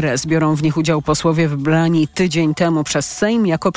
KRS. Biorą w nich udział posłowie wybrani tydzień temu przez Sejm jako